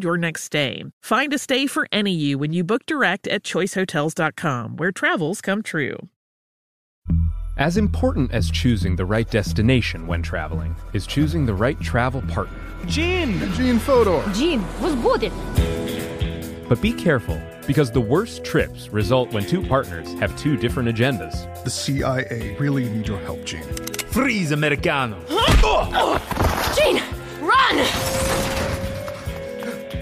your next stay. Find a stay for any you when you book direct at choicehotels.com, where travels come true. As important as choosing the right destination when traveling is choosing the right travel partner. Gene! Gene Fodor! Gene, was good! But be careful, because the worst trips result when two partners have two different agendas. The CIA really need your help, Gene. Freeze, Americano! Huh? Oh! Gene, run!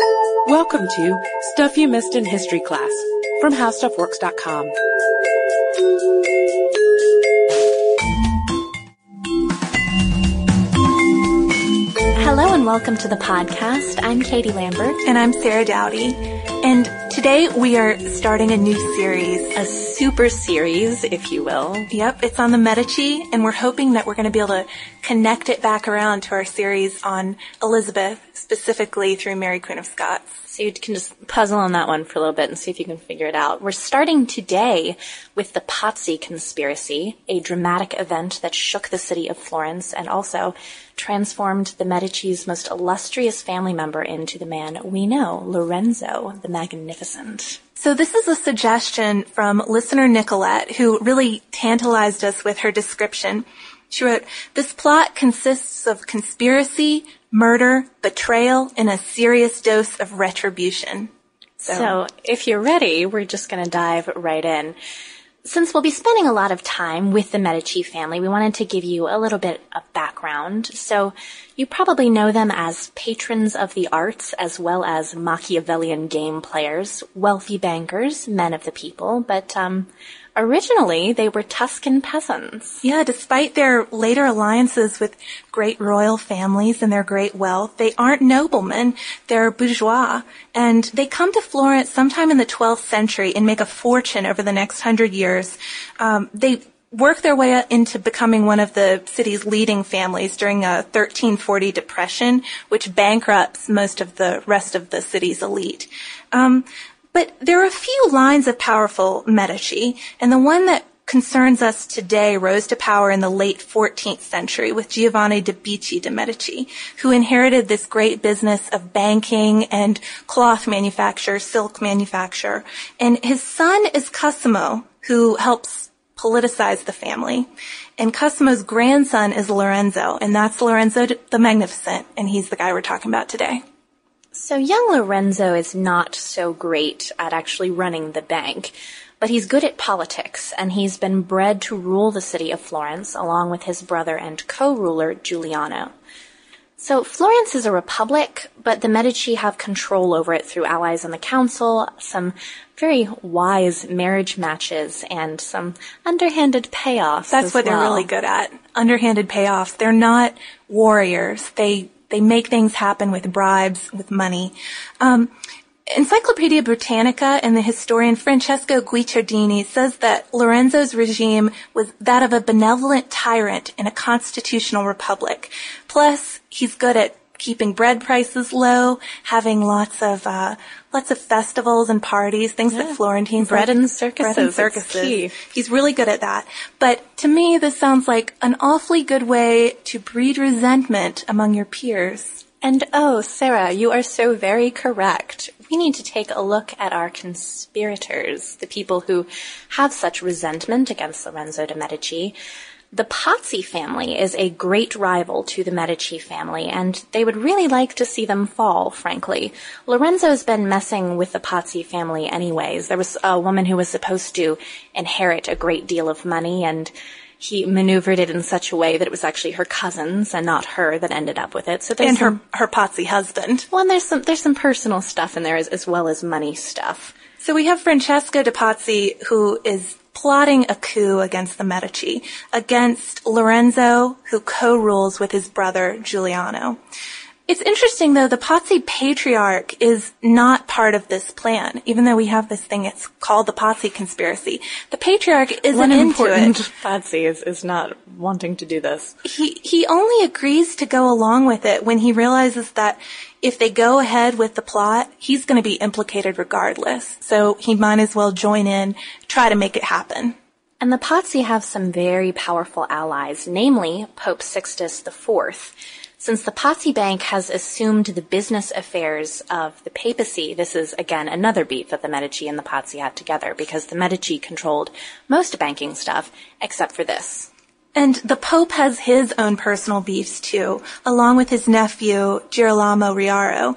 Welcome to Stuff You Missed in History Class from HowStuffWorks.com. Hello and welcome to the podcast. I'm Katie Lambert. And I'm Sarah Dowdy. And today we are starting a new series. A super series, if you will. Yep, it's on the Medici, and we're hoping that we're going to be able to connect it back around to our series on Elizabeth, specifically through Mary Queen of Scots. So you can just puzzle on that one for a little bit and see if you can figure it out. We're starting today with the Pazzi conspiracy, a dramatic event that shook the city of Florence and also transformed the Medici's most illustrious family member into the man we know, Lorenzo the Magnificent. So this is a suggestion from listener Nicolette, who really tantalized us with her description. She wrote, this plot consists of conspiracy, murder, betrayal, and a serious dose of retribution. So, so if you're ready, we're just going to dive right in. Since we'll be spending a lot of time with the Medici family, we wanted to give you a little bit of background. So you probably know them as patrons of the arts as well as Machiavellian game players, wealthy bankers, men of the people, but um, Originally, they were Tuscan peasants. Yeah, despite their later alliances with great royal families and their great wealth, they aren't noblemen, they're bourgeois. And they come to Florence sometime in the 12th century and make a fortune over the next hundred years. Um, they work their way into becoming one of the city's leading families during a 1340 depression, which bankrupts most of the rest of the city's elite. Um, but there are a few lines of powerful Medici, and the one that concerns us today rose to power in the late 14th century with Giovanni de' Bicci de' Medici, who inherited this great business of banking and cloth manufacture, silk manufacture. And his son is Cosimo, who helps politicize the family. And Cosimo's grandson is Lorenzo, and that's Lorenzo the Magnificent, and he's the guy we're talking about today. So young Lorenzo is not so great at actually running the bank, but he's good at politics, and he's been bred to rule the city of Florence along with his brother and co-ruler Giuliano. So Florence is a republic, but the Medici have control over it through allies in the council, some very wise marriage matches, and some underhanded payoffs. That's what well. they're really good at. Underhanded payoffs. They're not warriors. They they make things happen with bribes, with money. Um, Encyclopedia Britannica and the historian Francesco Guicciardini says that Lorenzo's regime was that of a benevolent tyrant in a constitutional republic. Plus, he's good at keeping bread prices low, having lots of uh, lots of festivals and parties, things yeah. that Florentines bread like. and circuses. Bread and circuses. He's really good at that. But to me, this sounds like an awfully good way to breed resentment among your peers. And oh, Sarah, you are so very correct. We need to take a look at our conspirators, the people who have such resentment against Lorenzo de' Medici. The Pazzi family is a great rival to the Medici family, and they would really like to see them fall, frankly. Lorenzo's been messing with the Pazzi family anyways. There was a woman who was supposed to inherit a great deal of money, and he maneuvered it in such a way that it was actually her cousins and not her that ended up with it. So there's and some, her her Pazzi husband. Well, and there's some there's some personal stuff in there as, as well as money stuff. So we have Francesco de Pazzi, who is plotting a coup against the Medici, against Lorenzo, who co-rules with his brother Giuliano. It's interesting though, the Pazzi patriarch is not part of this plan, even though we have this thing, it's called the Pazzi conspiracy. The patriarch isn't One important it. Pazzi is, is not wanting to do this. He, he only agrees to go along with it when he realizes that if they go ahead with the plot, he's going to be implicated regardless. So he might as well join in, try to make it happen. And the Pazzi have some very powerful allies, namely Pope Sixtus IV. Since the Pazzi Bank has assumed the business affairs of the papacy, this is again another beef that the Medici and the Pazzi had together because the Medici controlled most banking stuff except for this. And the Pope has his own personal beefs too, along with his nephew, Girolamo Riario.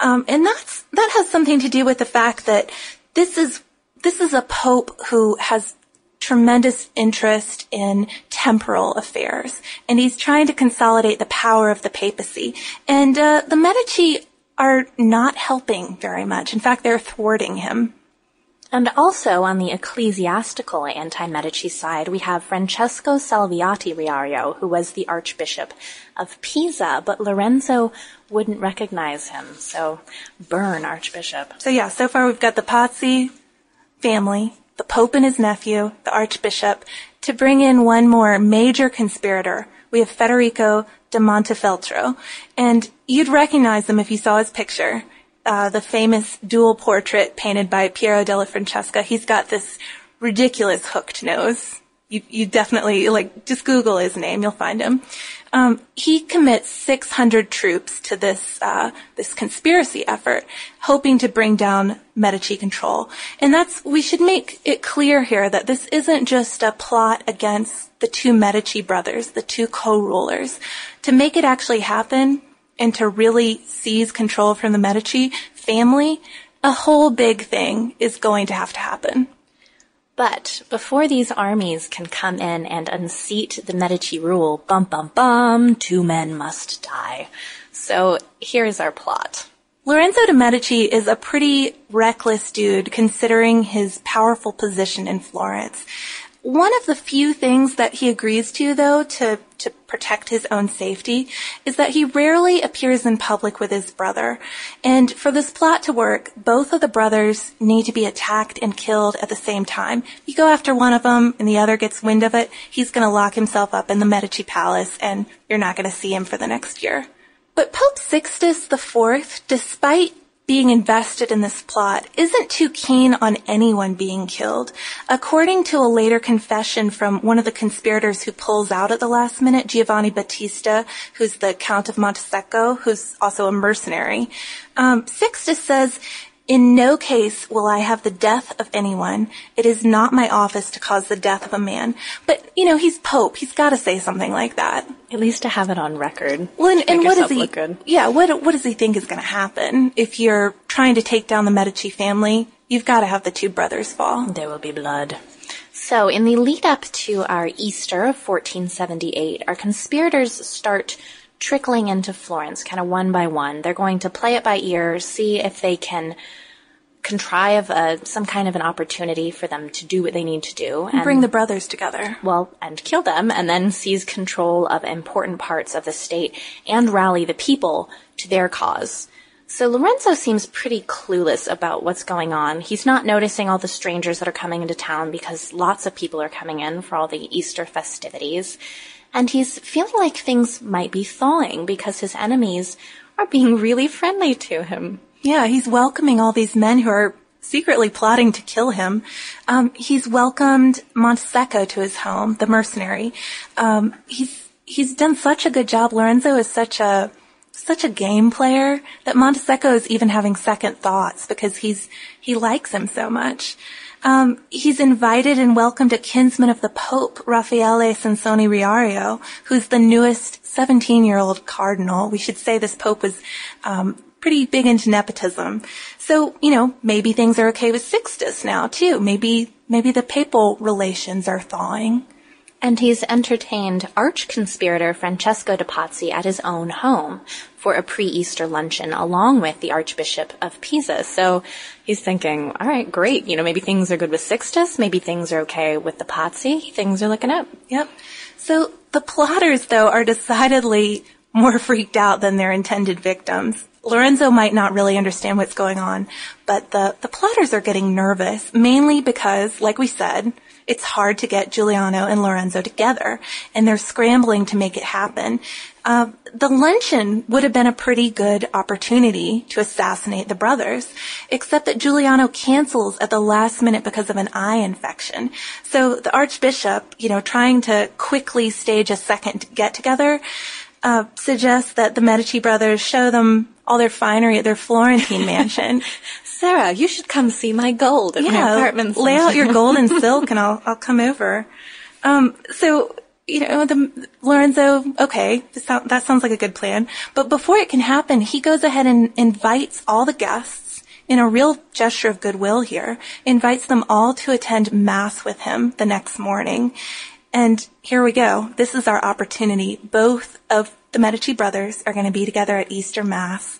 Um, and that's, that has something to do with the fact that this is, this is a Pope who has tremendous interest in temporal affairs, and he's trying to consolidate the power of the papacy. And uh, the Medici are not helping very much. In fact, they're thwarting him. And also on the ecclesiastical anti-Medici side, we have Francesco Salviati Riario, who was the Archbishop of Pisa, but Lorenzo wouldn't recognize him, so burn Archbishop. So yeah, so far we've got the Pazzi family, the Pope and his nephew, the Archbishop, to bring in one more major conspirator. We have Federico da Montefeltro, and you'd recognize him if you saw his picture. Uh, the famous dual portrait painted by Piero della Francesca. He's got this ridiculous hooked nose. You, you definitely, like, just Google his name, you'll find him. Um, he commits 600 troops to this uh, this conspiracy effort, hoping to bring down Medici control. And that's we should make it clear here that this isn't just a plot against the two Medici brothers, the two co-rulers. To make it actually happen and to really seize control from the Medici family, a whole big thing is going to have to happen. But before these armies can come in and unseat the Medici rule, bum bum bum, two men must die. So here's our plot. Lorenzo de' Medici is a pretty reckless dude considering his powerful position in Florence. One of the few things that he agrees to, though, to, to protect his own safety, is that he rarely appears in public with his brother. And for this plot to work, both of the brothers need to be attacked and killed at the same time. You go after one of them and the other gets wind of it, he's gonna lock himself up in the Medici Palace and you're not gonna see him for the next year. But Pope Sixtus IV, despite being invested in this plot isn't too keen on anyone being killed. According to a later confession from one of the conspirators who pulls out at the last minute, Giovanni Battista, who's the Count of Montesecco, who's also a mercenary, um, Sixtus says in no case will I have the death of anyone. It is not my office to cause the death of a man. But, you know, he's Pope. He's got to say something like that. At least to have it on record. Well, and, and what does he, yeah, what, what does he think is going to happen? If you're trying to take down the Medici family, you've got to have the two brothers fall. There will be blood. So, in the lead up to our Easter of 1478, our conspirators start trickling into Florence kind of one by one. They're going to play it by ear, see if they can contrive a, some kind of an opportunity for them to do what they need to do and bring the brothers together. Well, and kill them and then seize control of important parts of the state and rally the people to their cause. So Lorenzo seems pretty clueless about what's going on. He's not noticing all the strangers that are coming into town because lots of people are coming in for all the Easter festivities. And he's feeling like things might be thawing because his enemies are being really friendly to him. Yeah, he's welcoming all these men who are secretly plotting to kill him. Um, he's welcomed Montesecco to his home, the mercenary. Um, he's he's done such a good job. Lorenzo is such a such a game player that Montesecco is even having second thoughts because he's he likes him so much. Um, he's invited and welcomed a kinsman of the Pope, Raffaele Sansoni Riario, who's the newest 17-year-old cardinal. We should say this Pope was um, pretty big into nepotism. So, you know, maybe things are okay with Sixtus now too. Maybe, maybe the papal relations are thawing. And he's entertained arch-conspirator Francesco de Pazzi at his own home for a pre-Easter luncheon along with the Archbishop of Pisa. So he's thinking, all right, great. You know, maybe things are good with Sixtus. Maybe things are okay with the Pazzi. Things are looking up. Yep. So the plotters, though, are decidedly more freaked out than their intended victims. Lorenzo might not really understand what's going on, but the, the plotters are getting nervous, mainly because, like we said, it's hard to get Giuliano and Lorenzo together, and they're scrambling to make it happen. Uh, the luncheon would have been a pretty good opportunity to assassinate the brothers, except that Giuliano cancels at the last minute because of an eye infection. So the Archbishop, you know, trying to quickly stage a second get together, uh, suggests that the Medici brothers show them all their finery at their Florentine mansion. Sarah, you should come see my gold at yeah, my apartment. Lay out your gold and silk and I'll, I'll come over. Um, so, you know, the, Lorenzo, okay, that sounds like a good plan. But before it can happen, he goes ahead and invites all the guests in a real gesture of goodwill here, invites them all to attend mass with him the next morning. And here we go. This is our opportunity. Both of the Medici brothers are going to be together at Easter Mass.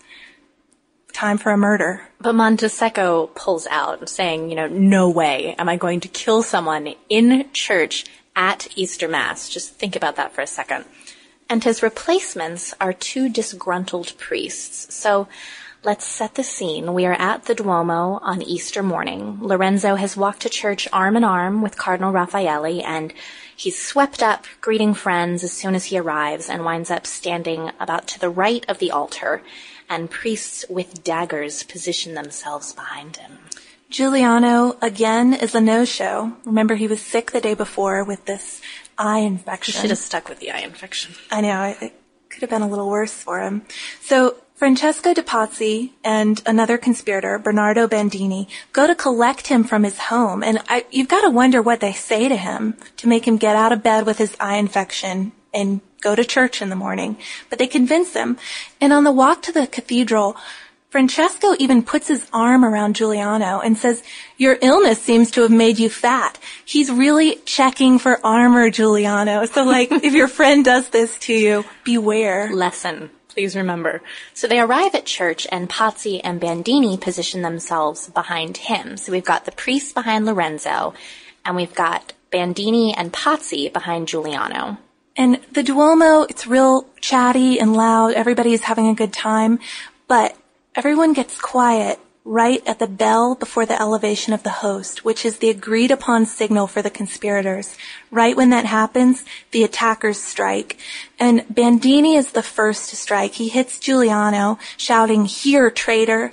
Time for a murder. But Montesecco pulls out, saying, you know, no way am I going to kill someone in church at Easter Mass. Just think about that for a second. And his replacements are two disgruntled priests. So let's set the scene. We are at the Duomo on Easter morning. Lorenzo has walked to church arm in arm with Cardinal Raffaele and He's swept up, greeting friends as soon as he arrives, and winds up standing about to the right of the altar, and priests with daggers position themselves behind him. Giuliano, again, is a no-show. Remember, he was sick the day before with this eye infection. Should have stuck with the eye infection. I know, it could have been a little worse for him. So Francesco de Pazzi and another conspirator, Bernardo Bandini, go to collect him from his home, and I, you've got to wonder what they say to him to make him get out of bed with his eye infection and go to church in the morning. But they convince him, and on the walk to the cathedral, Francesco even puts his arm around Giuliano and says, your illness seems to have made you fat. He's really checking for armor, Giuliano. So like, if your friend does this to you, beware. Lesson. Please remember. So they arrive at church and Pazzi and Bandini position themselves behind him. So we've got the priest behind Lorenzo and we've got Bandini and Pazzi behind Giuliano. And the Duomo, it's real chatty and loud. Everybody's having a good time, but everyone gets quiet right at the bell before the elevation of the host, which is the agreed upon signal for the conspirators. Right when that happens, the attackers strike. And Bandini is the first to strike. He hits Giuliano, shouting, here, traitor.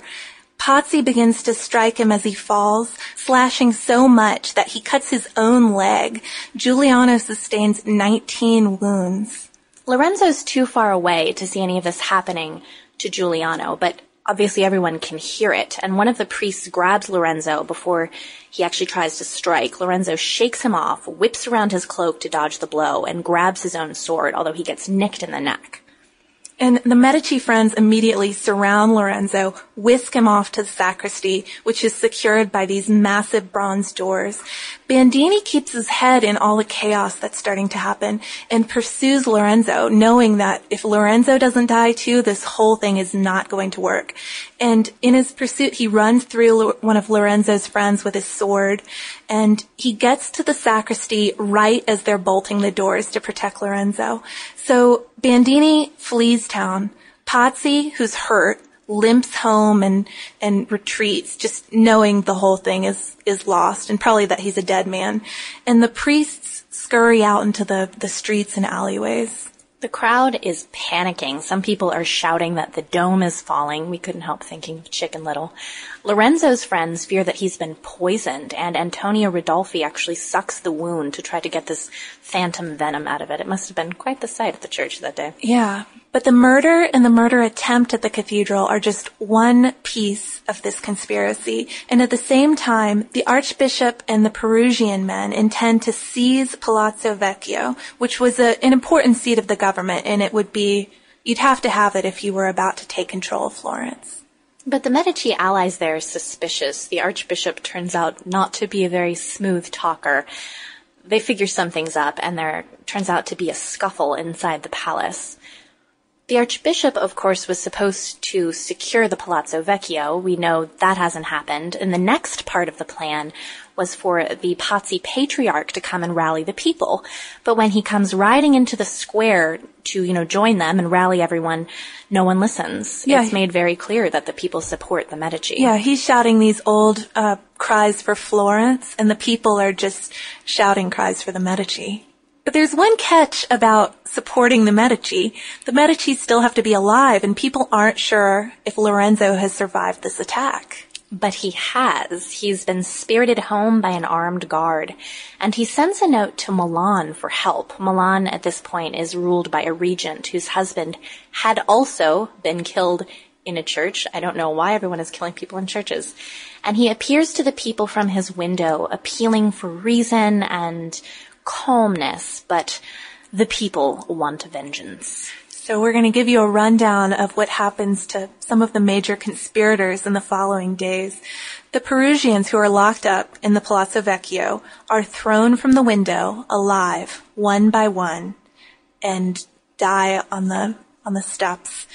Pazzi begins to strike him as he falls, slashing so much that he cuts his own leg. Giuliano sustains 19 wounds. Lorenzo's too far away to see any of this happening to Giuliano, but obviously everyone can hear it. And one of the priests grabs Lorenzo before he actually tries to strike. Lorenzo shakes him off, whips around his cloak to dodge the blow, and grabs his own sword, although he gets nicked in the neck. And the Medici friends immediately surround Lorenzo, whisk him off to the sacristy, which is secured by these massive bronze doors. Bandini keeps his head in all the chaos that's starting to happen and pursues Lorenzo, knowing that if Lorenzo doesn't die too, this whole thing is not going to work. And in his pursuit, he runs through one of Lorenzo's friends with his sword, and he gets to the sacristy right as they're bolting the doors to protect Lorenzo. So Bandini flees town. Pazzi, who's hurt, limps home and, and retreats, just knowing the whole thing is, is lost and probably that he's a dead man. And the priests scurry out into the, the streets and alleyways. The crowd is panicking. Some people are shouting that the dome is falling. We couldn't help thinking of Chicken Little. Lorenzo's friends fear that he's been poisoned, and Antonio Ridolfi actually sucks the wound to try to get this phantom venom out of it. It must have been quite the sight at the church that day. Yeah. But the murder and the murder attempt at the cathedral are just one piece of this conspiracy. And at the same time, the archbishop and the Perugian men intend to seize Palazzo Vecchio, which was a, an important seat of the government, and it would be, you'd have to have it if you were about to take control of Florence. But the Medici allies there are suspicious. The archbishop turns out not to be a very smooth talker. They figure some things up, and there turns out to be a scuffle inside the palace. The Archbishop, of course, was supposed to secure the Palazzo Vecchio. We know that hasn't happened. And the next part of the plan was for the Pazzi Patriarch to come and rally the people. But when he comes riding into the square to, you know, join them and rally everyone, no one listens. Yeah. It's made very clear that the people support the Medici. Yeah, he's shouting these old uh, cries for Florence, and the people are just shouting cries for the Medici. But there's one catch about supporting the Medici. The Medici still have to be alive, and people aren't sure if Lorenzo has survived this attack. But he has. He's been spirited home by an armed guard. And he sends a note to Milan for help. Milan at this point is ruled by a regent whose husband had also been killed in a church. I don't know why everyone is killing people in churches. And he appears to the people from his window, appealing for reason and calmness, but the people want vengeance. So we're going to give you a rundown of what happens to some of the major conspirators in the following days. The Perugians who are locked up in the Palazzo Vecchio are thrown from the window alive, one by one, and die on the, on the steps.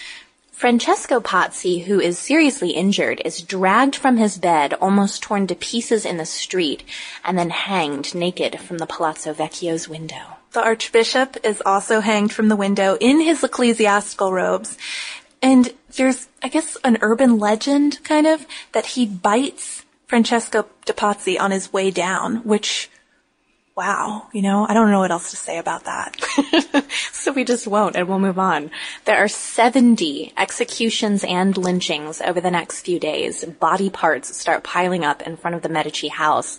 Francesco Pazzi, who is seriously injured, is dragged from his bed, almost torn to pieces in the street, and then hanged naked from the Palazzo Vecchio's window. The Archbishop is also hanged from the window in his ecclesiastical robes. And there's, I guess, an urban legend, kind of, that he bites Francesco de Pazzi on his way down, which wow, you know, I don't know what else to say about that. so we just won't and we'll move on. There are 70 executions and lynchings over the next few days. Body parts start piling up in front of the Medici house.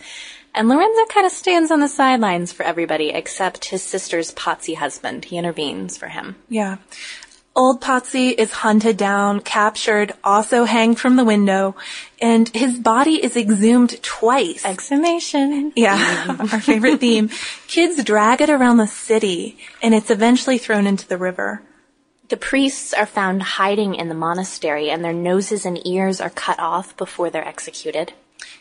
And Lorenzo kind of stands on the sidelines for everybody except his sister's Pazzi husband. He intervenes for him. Yeah. Old Pazzi is hunted down, captured, also hanged from the window, and his body is exhumed twice. Exhumation. Yeah, our favorite theme. Kids drag it around the city, and it's eventually thrown into the river. The priests are found hiding in the monastery, and their noses and ears are cut off before they're executed.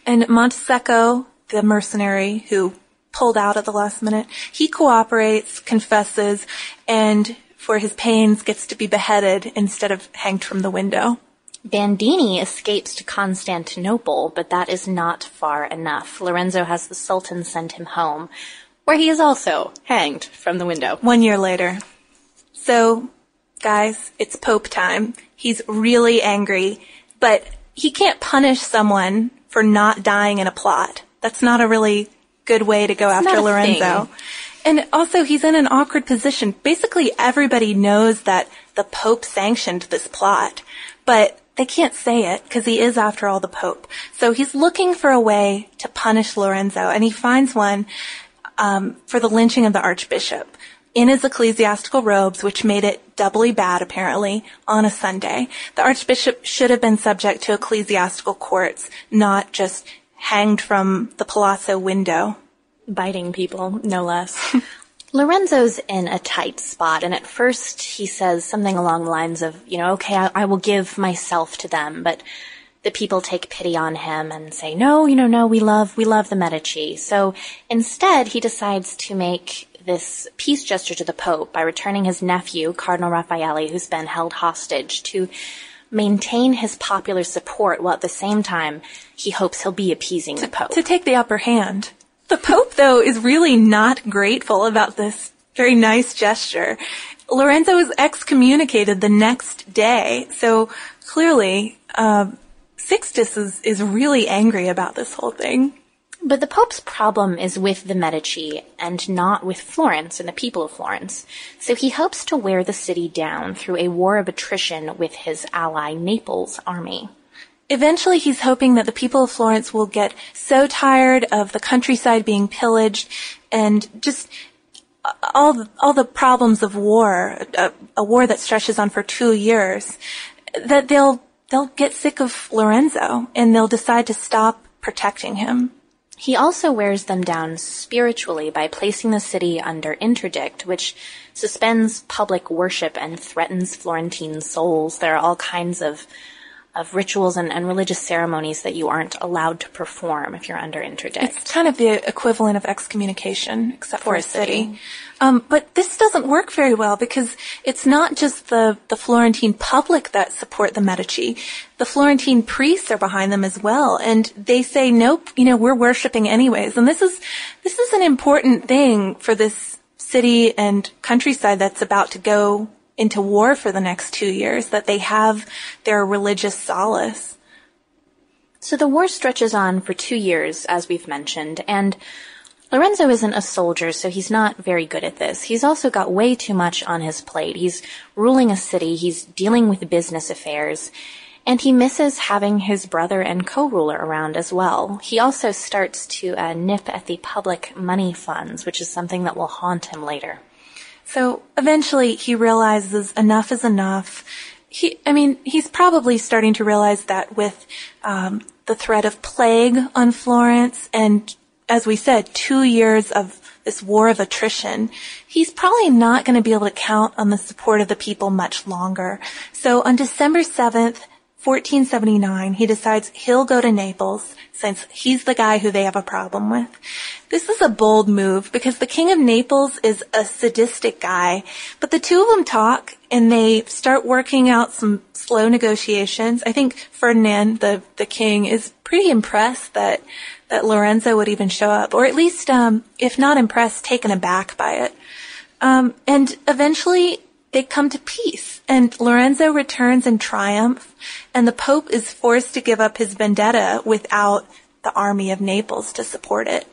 And Montesecco, the mercenary who pulled out at the last minute, he cooperates, confesses, and for his pains gets to be beheaded instead of hanged from the window. Bandini escapes to Constantinople, but that is not far enough. Lorenzo has the Sultan send him home, where he is also hanged from the window. One year later. So, guys, it's Pope time. He's really angry, but he can't punish someone for not dying in a plot. That's not a really good way to go it's after Lorenzo. Thing. And also, he's in an awkward position. Basically, everybody knows that the Pope sanctioned this plot, but they can't say it because he is, after all, the Pope. So he's looking for a way to punish Lorenzo, and he finds one um, for the lynching of the Archbishop in his ecclesiastical robes, which made it doubly bad, apparently, on a Sunday. The Archbishop should have been subject to ecclesiastical courts, not just hanged from the palazzo window biting people, no less. Lorenzo's in a tight spot, and at first he says something along the lines of, you know, okay, I, I, will give myself to them, but the people take pity on him and say, no, you know, no, we love, we love the Medici. So instead, he decides to make this peace gesture to the Pope by returning his nephew, Cardinal Raffaele, who's been held hostage, to maintain his popular support while at the same time he hopes he'll be appeasing to, the Pope. To take the upper hand. The Pope, though, is really not grateful about this very nice gesture. Lorenzo is excommunicated the next day, so clearly, uh, Sixtus is, is really angry about this whole thing. But the Pope's problem is with the Medici and not with Florence and the people of Florence. So he hopes to wear the city down through a war of attrition with his ally Naples' army. Eventually, he's hoping that the people of Florence will get so tired of the countryside being pillaged and just all the, all the problems of war, a, a war that stretches on for two years, that they'll they'll get sick of Lorenzo and they'll decide to stop protecting him. He also wears them down spiritually by placing the city under interdict, which suspends public worship and threatens Florentine souls. There are all kinds of of rituals and, and, religious ceremonies that you aren't allowed to perform if you're under interdict. It's kind of the equivalent of excommunication, except for, for a city. city. Um, but this doesn't work very well because it's not just the, the Florentine public that support the Medici. The Florentine priests are behind them as well. And they say, nope, you know, we're worshiping anyways. And this is, this is an important thing for this city and countryside that's about to go into war for the next two years, that they have their religious solace. So the war stretches on for two years, as we've mentioned, and Lorenzo isn't a soldier, so he's not very good at this. He's also got way too much on his plate. He's ruling a city, he's dealing with business affairs, and he misses having his brother and co-ruler around as well. He also starts to uh, nip at the public money funds, which is something that will haunt him later. So eventually he realizes enough is enough. He, I mean, he's probably starting to realize that with um, the threat of plague on Florence and, as we said, two years of this war of attrition, he's probably not going to be able to count on the support of the people much longer. So on December 7th, 1479, he decides he'll go to Naples since he's the guy who they have a problem with. This is a bold move because the king of Naples is a sadistic guy, but the two of them talk and they start working out some slow negotiations. I think Ferdinand, the, the king, is pretty impressed that, that Lorenzo would even show up, or at least, um, if not impressed, taken aback by it. Um, and eventually they come to peace and Lorenzo returns in triumph and the Pope is forced to give up his vendetta without the army of Naples to support it.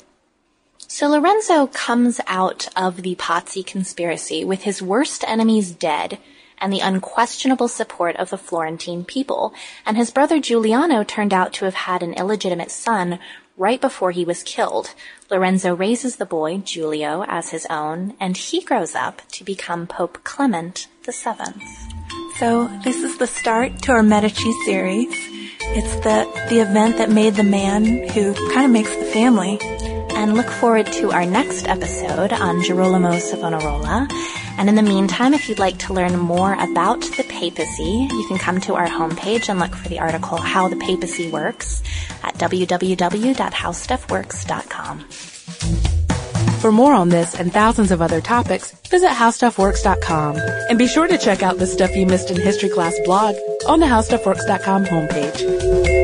So Lorenzo comes out of the Pazzi conspiracy with his worst enemies dead and the unquestionable support of the Florentine people, and his brother Giuliano turned out to have had an illegitimate son right before he was killed. Lorenzo raises the boy, Giulio, as his own, and he grows up to become Pope Clement VII. So this is the start to our Medici series. It's the, the event that made the man who kind of makes the family. And look forward to our next episode on Girolamo Savonarola and in the meantime, if you'd like to learn more about the papacy, you can come to our homepage and look for the article How the Papacy Works at www.howstuffworks.com. For more on this and thousands of other topics, visit howstuffworks.com. And be sure to check out the Stuff You Missed in History Class blog on the howstuffworks.com homepage.